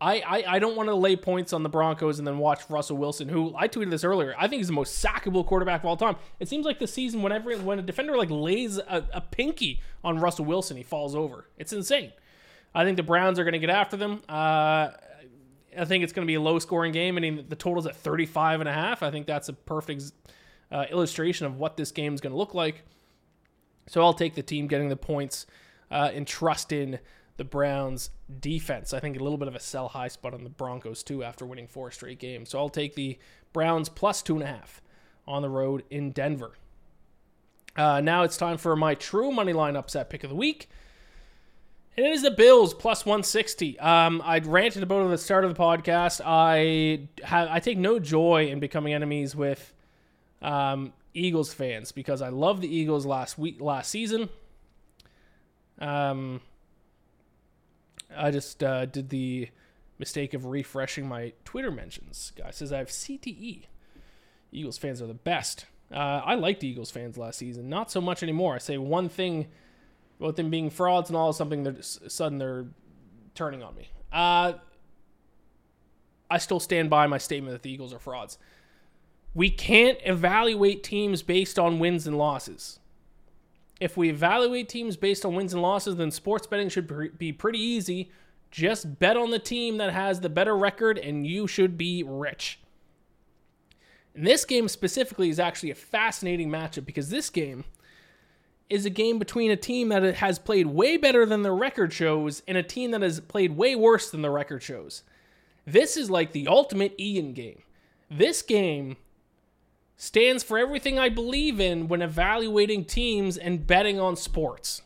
I, I, I don't want to lay points on the Broncos and then watch Russell Wilson, who I tweeted this earlier. I think he's the most sackable quarterback of all time. It seems like the season whenever when a defender like lays a, a pinky on Russell Wilson, he falls over. It's insane. I think the Browns are going to get after them. Uh, I think it's going to be a low scoring game. I mean, the total's at 35 and a half. I think that's a perfect uh, illustration of what this game is going to look like. So I'll take the team getting the points uh, and trust in the Browns defense. I think a little bit of a sell high spot on the Broncos too after winning four straight games. So I'll take the Browns plus two and a half on the road in Denver. Uh, now it's time for my true money line upset pick of the week. And it is the Bills plus 160. Um, I ranted about it at the start of the podcast. I have I take no joy in becoming enemies with um, Eagles fans because I love the Eagles last week last season. Um, I just uh, did the mistake of refreshing my Twitter mentions. Guy says I have CTE. Eagles fans are the best. Uh, I liked Eagles fans last season. Not so much anymore. I say one thing about them being frauds and all of something. They're sudden they're turning on me. Uh, I still stand by my statement that the Eagles are frauds. We can't evaluate teams based on wins and losses. If we evaluate teams based on wins and losses, then sports betting should be pretty easy. Just bet on the team that has the better record, and you should be rich. And this game specifically is actually a fascinating matchup because this game is a game between a team that has played way better than the record shows and a team that has played way worse than the record shows. This is like the ultimate Iain game. This game stands for everything I believe in when evaluating teams and betting on sports.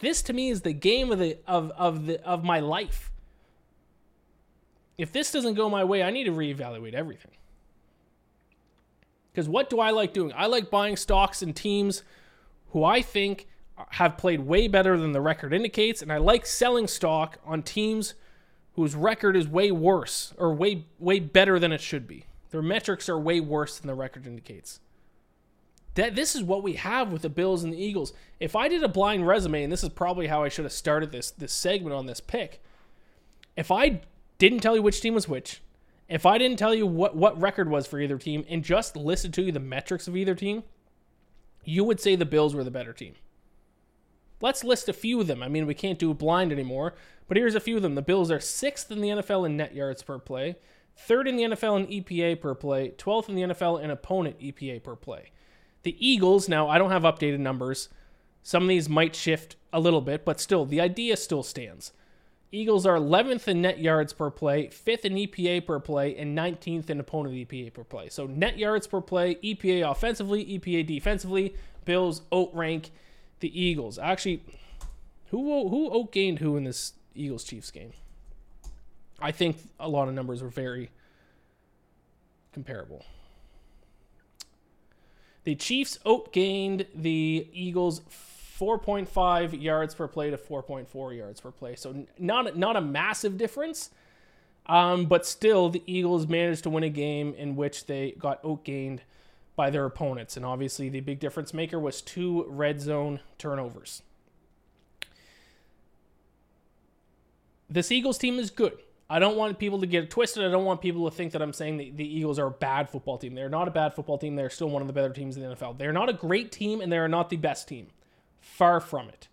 This to me is the game of the of of the of my life. If this doesn't go my way, I need to reevaluate everything. Because what do I like doing? I like buying stocks and teams who I think have played way better than the record indicates, and I like selling stock on teams whose record is way worse or way way better than it should be. Their metrics are way worse than the record indicates. That this is what we have with the Bills and the Eagles. If I did a blind resume, and this is probably how I should have started this this segment on this pick, if I didn't tell you which team was which, if I didn't tell you what what record was for either team, and just listed to you the metrics of either team, you would say the Bills were the better team. Let's list a few of them. I mean, we can't do blind anymore, but here's a few of them. The Bills are sixth in the NFL in net yards per play third in the NFL in EPA per play, 12th in the NFL in opponent EPA per play. The Eagles, now I don't have updated numbers. Some of these might shift a little bit, but still, the idea still stands. Eagles are 11th in net yards per play, 5th in EPA per play, and 19th in opponent EPA per play. So net yards per play, EPA offensively, EPA defensively. Bills outrank the Eagles. Actually, who who outgained who in this Eagles Chiefs game? I think a lot of numbers were very comparable. The Chiefs outgained the Eagles 4.5 yards per play to 4.4 yards per play. So not not a massive difference, um, but still the Eagles managed to win a game in which they got outgained by their opponents. And obviously the big difference maker was two red zone turnovers. This Eagles team is good. I don't want people to get twisted. I don't want people to think that I'm saying that the Eagles are a bad football team. They're not a bad football team. They're still one of the better teams in the NFL. They're not a great team and they're not the best team. Far from it.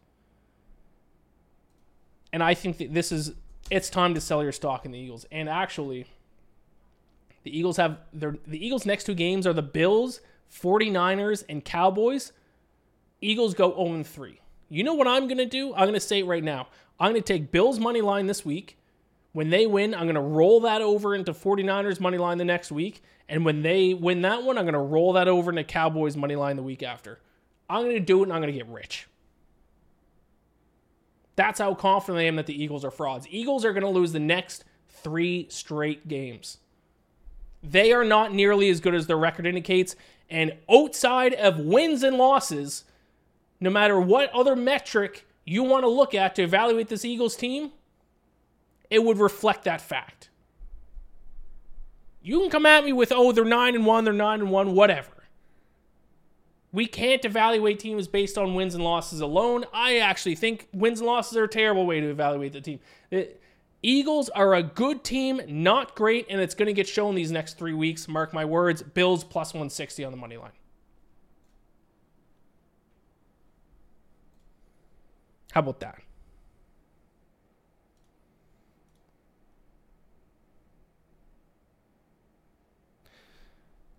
And I think that this is it's time to sell your stock in the Eagles. And actually, the Eagles have their the Eagles' next two games are the Bills, 49ers, and Cowboys. Eagles go 0 3. You know what I'm going to do? I'm going to say it right now. I'm going to take Bills money line this week. When they win, I'm going to roll that over into 49ers money line the next week. And when they win that one, I'm going to roll that over into Cowboys money line the week after. I'm going to do it and I'm going to get rich. That's how confident I am that the Eagles are frauds. Eagles are going to lose the next three straight games. They are not nearly as good as their record indicates. And outside of wins and losses, no matter what other metric you want to look at to evaluate this Eagles team, it would reflect that fact. You can come at me with, oh, they're 9 and 1, they're 9 and 1, whatever. We can't evaluate teams based on wins and losses alone. I actually think wins and losses are a terrible way to evaluate the team. The Eagles are a good team, not great, and it's going to get shown these next three weeks. Mark my words. Bills plus 160 on the money line. How about that?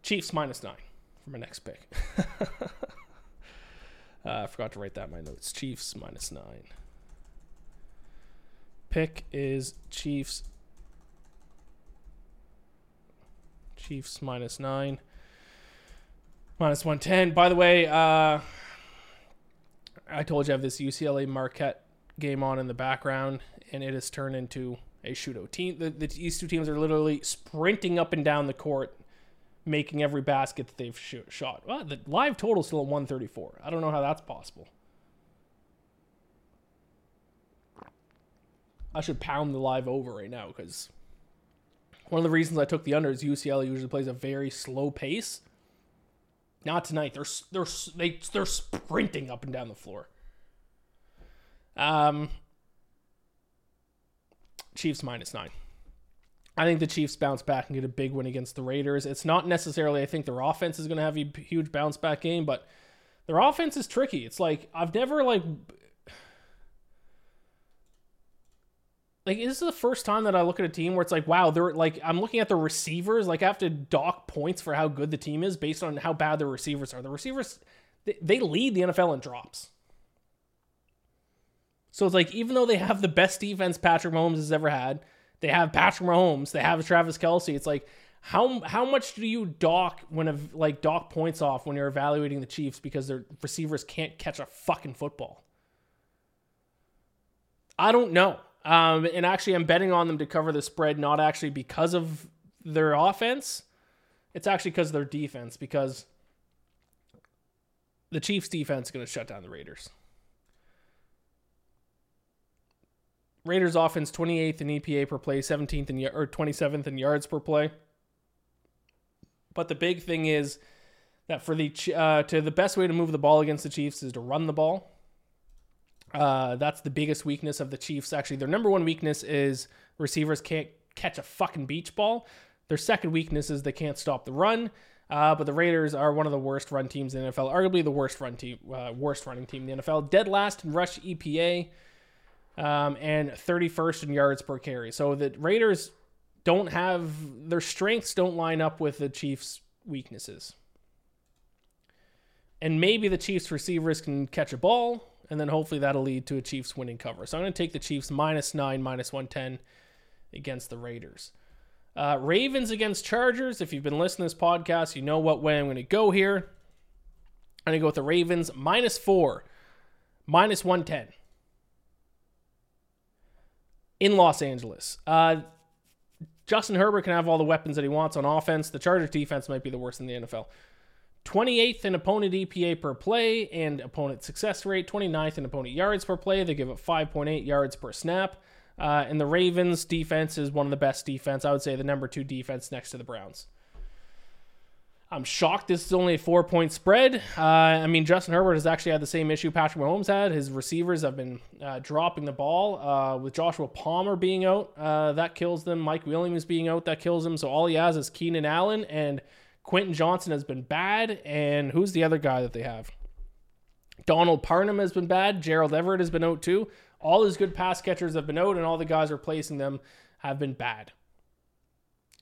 Chiefs minus nine for my next pick. uh, I forgot to write that in my notes. Chiefs minus nine. Pick is Chiefs. Chiefs minus nine. Minus 110. By the way, uh, I told you I have this UCLA Marquette game on in the background, and it has turned into a shootout. Team, the, the, these two teams are literally sprinting up and down the court making every basket that they've sh- shot. Well, the live total still at 134. I don't know how that's possible. I should pound the live over right now because one of the reasons I took the under is UCLA usually plays a very slow pace. Not tonight. They're they're they, they're sprinting up and down the floor. Um, Chiefs minus nine. I think the Chiefs bounce back and get a big win against the Raiders. It's not necessarily I think their offense is going to have a huge bounce back game, but their offense is tricky. It's like I've never like like this is the first time that I look at a team where it's like, wow, they're like I'm looking at the receivers, like I have to dock points for how good the team is based on how bad the receivers are. The receivers they, they lead the NFL in drops. So it's like even though they have the best defense Patrick Mahomes has ever had, they have Patrick Mahomes. They have Travis Kelce. It's like how how much do you dock when a, like dock points off when you're evaluating the Chiefs because their receivers can't catch a fucking football? I don't know. Um, and actually, I'm betting on them to cover the spread, not actually because of their offense. It's actually because of their defense, because the Chiefs' defense is going to shut down the Raiders. Raiders offense 28th in EPA per play, 17th in or 27th in yards per play. But the big thing is that for the uh, to the best way to move the ball against the Chiefs is to run the ball. Uh, that's the biggest weakness of the Chiefs. Actually, their number one weakness is receivers can't catch a fucking beach ball. Their second weakness is they can't stop the run. Uh, but the Raiders are one of the worst run teams in the NFL, arguably the worst run team, uh, worst running team in the NFL. Dead last in rush EPA um, and 31st in yards per carry. So the Raiders don't have their strengths don't line up with the Chiefs' weaknesses. And maybe the Chiefs receivers can catch a ball, and then hopefully that'll lead to a Chiefs winning cover. So I'm going to take the Chiefs minus nine, minus 110 against the Raiders. Uh, Ravens against Chargers. If you've been listening to this podcast, you know what way I'm going to go here. I'm going to go with the Ravens minus four, minus 110 in Los Angeles. Uh, Justin Herbert can have all the weapons that he wants on offense. The Chargers defense might be the worst in the NFL. 28th in opponent EPA per play and opponent success rate, 29th in opponent yards per play. They give up 5.8 yards per snap. Uh, and the Ravens defense is one of the best defense. I would say the number two defense next to the Browns. I'm shocked this is only a four point spread. Uh, I mean, Justin Herbert has actually had the same issue Patrick Mahomes had. His receivers have been uh, dropping the ball. Uh, with Joshua Palmer being out, uh, that kills them. Mike Williams being out, that kills him. So all he has is Keenan Allen, and Quentin Johnston has been bad. And who's the other guy that they have? Donald Parham has been bad. Gerald Everett has been out too. All his good pass catchers have been out, and all the guys replacing them have been bad.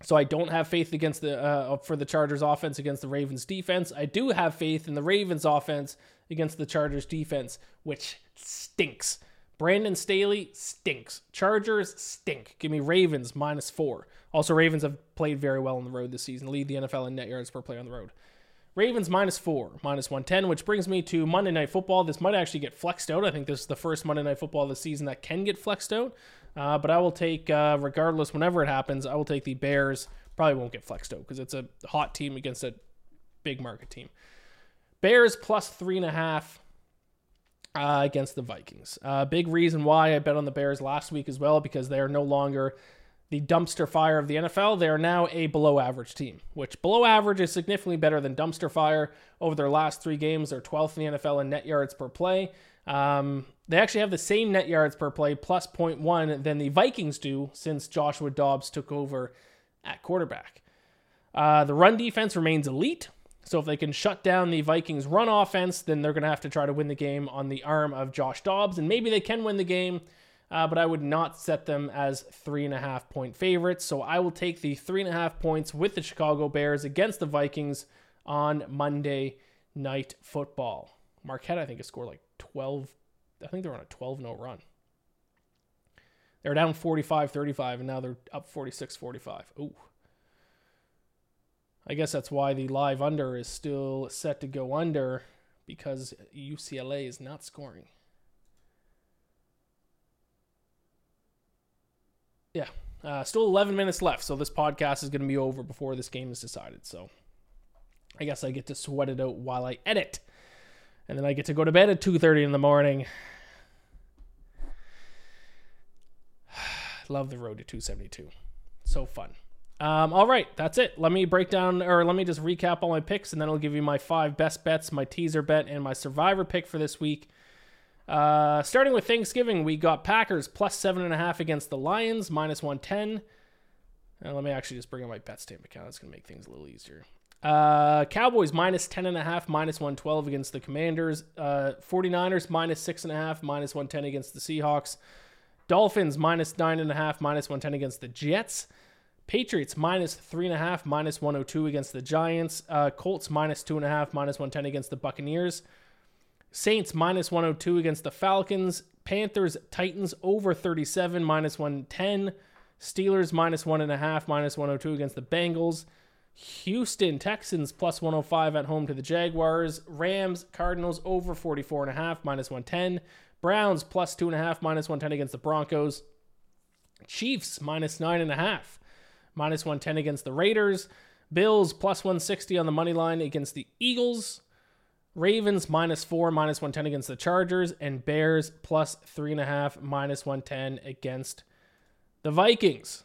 So I don't have faith against the uh, for the Chargers offense against the Ravens defense. I do have faith in the Ravens offense against the Chargers defense, which stinks. Brandon Staley stinks. Chargers stink. Give me Ravens minus four. Also, Ravens have played very well on the road this season, lead the NFL in net yards per play on the road. Ravens minus four, minus 110, which brings me to Monday Night Football. This might actually get flexed out. I think this is the first Monday Night Football of the season that can get flexed out. Uh, but I will take, uh, regardless, whenever it happens, I will take the Bears. Probably won't get flexed out because it's a hot team against a big market team. Bears plus three and a half uh, against the Vikings. Uh, big reason why I bet on the Bears last week as well because they are no longer the dumpster fire of the NFL. They are now a below average team, which below average is significantly better than dumpster fire. Over their last three games, they're 12th in the NFL in net yards per play. Um, they actually have the same net yards per play, plus 0.1, than the Vikings do since Joshua Dobbs took over at quarterback. Uh, the run defense remains elite. So if they can shut down the Vikings' run offense, then they're going to have to try to win the game on the arm of Josh Dobbs. And maybe they can win the game, uh, but I would not set them as three and a half point favorites. So I will take the three and a half points with the Chicago Bears against the Vikings on Monday Night Football. Marquette, I think, has scored like 12. I think they're on a 12 0 run. They're down 45 35, and now they're up 46 45. Ooh. I guess that's why the live under is still set to go under because UCLA is not scoring. Yeah, uh, still 11 minutes left, so this podcast is going to be over before this game is decided. So I guess I get to sweat it out while I edit and then I get to go to bed at 2:30 in the morning. Love the road to 272. So fun. Um, all right, that's it. Let me break down, or let me just recap all my picks, and then I'll give you my five best bets, my teaser bet, and my survivor pick for this week. Uh, starting with Thanksgiving, we got Packers plus seven and a half against the Lions, minus 110. And let me actually just bring up my bet stamp account. That's going to make things a little easier. Uh, Cowboys minus 10.5, minus 112 against the Commanders. Uh, 49ers minus 6.5, minus 110 against the Seahawks. Dolphins minus 9.5, minus 110 against the Jets. Patriots minus 3.5, minus 102 against the Giants. Uh, Colts minus 2.5, minus 110 against the Buccaneers. Saints minus 102 against the Falcons. Panthers, Titans over 37, minus 110. Steelers minus 1.5, minus 102 against the Bengals. Houston Texans plus 105 at home to the Jaguars. Rams Cardinals over 44 and a half minus 110. Browns plus two and a half minus 110 against the Broncos. Chiefs minus nine and a half minus 110 against the Raiders. Bills plus 160 on the money line against the Eagles. Ravens minus four minus 110 against the Chargers. And Bears plus three and a half minus 110 against the Vikings.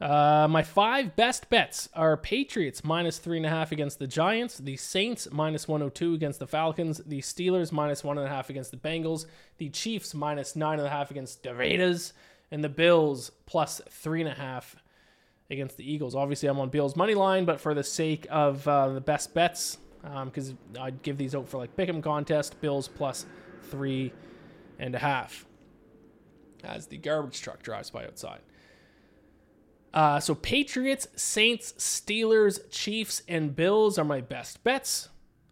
Uh, my five best bets are Patriots minus three and a half against the Giants, the Saints minus 102 against the Falcons, the Steelers minus one and a half against the Bengals, the Chiefs minus nine and a half against the Raiders, and the Bills plus three and a half against the Eagles. Obviously, I'm on Bills money line, but for the sake of uh, the best bets, because um, I'd give these out for like pick'em contest, Bills plus three and a half as the garbage truck drives by outside. Uh, so Patriots, Saints, Steelers, Chiefs, and Bills are my best bets.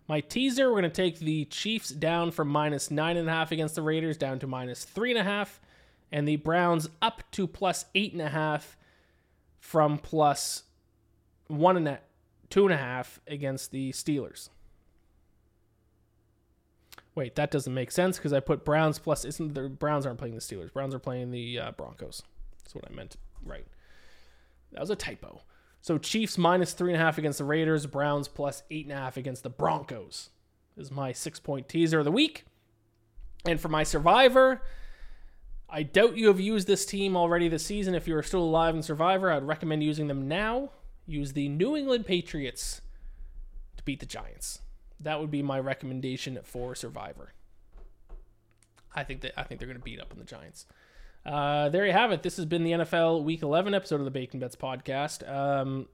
My teaser, we're going to take the Chiefs down from minus nine and a half against the Raiders down to minus three and a half, and the Browns up to plus eight and a half from plus one and a two and a half against the Steelers. Wait, that doesn't make sense because I put Browns plus. Isn't the Browns aren't playing the Steelers? Browns are playing the uh, Broncos. That's what I meant. Right. That was a typo. So Chiefs minus three and a half against the Raiders, Browns plus eight and a half against the Broncos is my six point teaser of the week. And for my survivor, I doubt you have used this team already this season. If you are still alive in Survivor, I'd recommend using them now. Use the New England Patriots to beat the Giants. That would be my recommendation for Survivor. I think that I think they're going to beat up on the Giants. Uh, there you have it. This has been the NFL Week 11 episode of the Bacon Bets podcast. Um,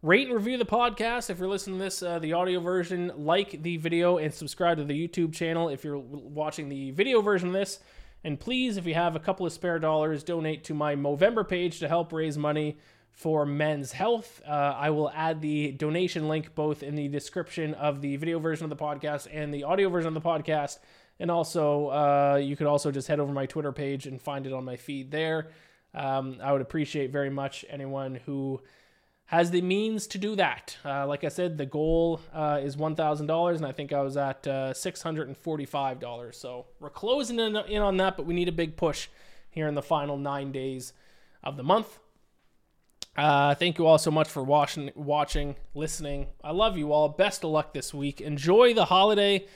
rate and review the podcast if you're listening to this, uh, the audio version. Like the video and subscribe to the YouTube channel if you're watching the video version of this. And please, if you have a couple of spare dollars, donate to my Movember page to help raise money for men's health. Uh, I will add the donation link both in the description of the video version of the podcast and the audio version of the podcast. And also, uh, you could also just head over my Twitter page and find it on my feed there. Um, I would appreciate very much anyone who has the means to do that. Uh, like I said, the goal uh, is $1,000, and I think I was at uh, $645. So we're closing in, in on that, but we need a big push here in the final nine days of the month. Uh, thank you all so much for watching, watching, listening. I love you all. Best of luck this week. Enjoy the holiday,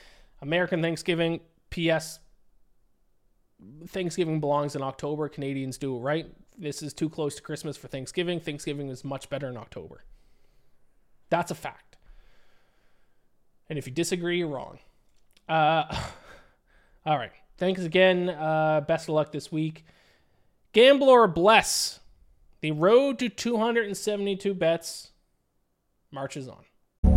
American Thanksgiving. P.S. Thanksgiving belongs in October. Canadians do, it right? This is too close to Christmas for Thanksgiving. Thanksgiving is much better in October. That's a fact. And if you disagree, you're wrong. Uh, all right. Thanks again. Uh, best of luck this week. Gamblor bless. The road to 272 bets marches on.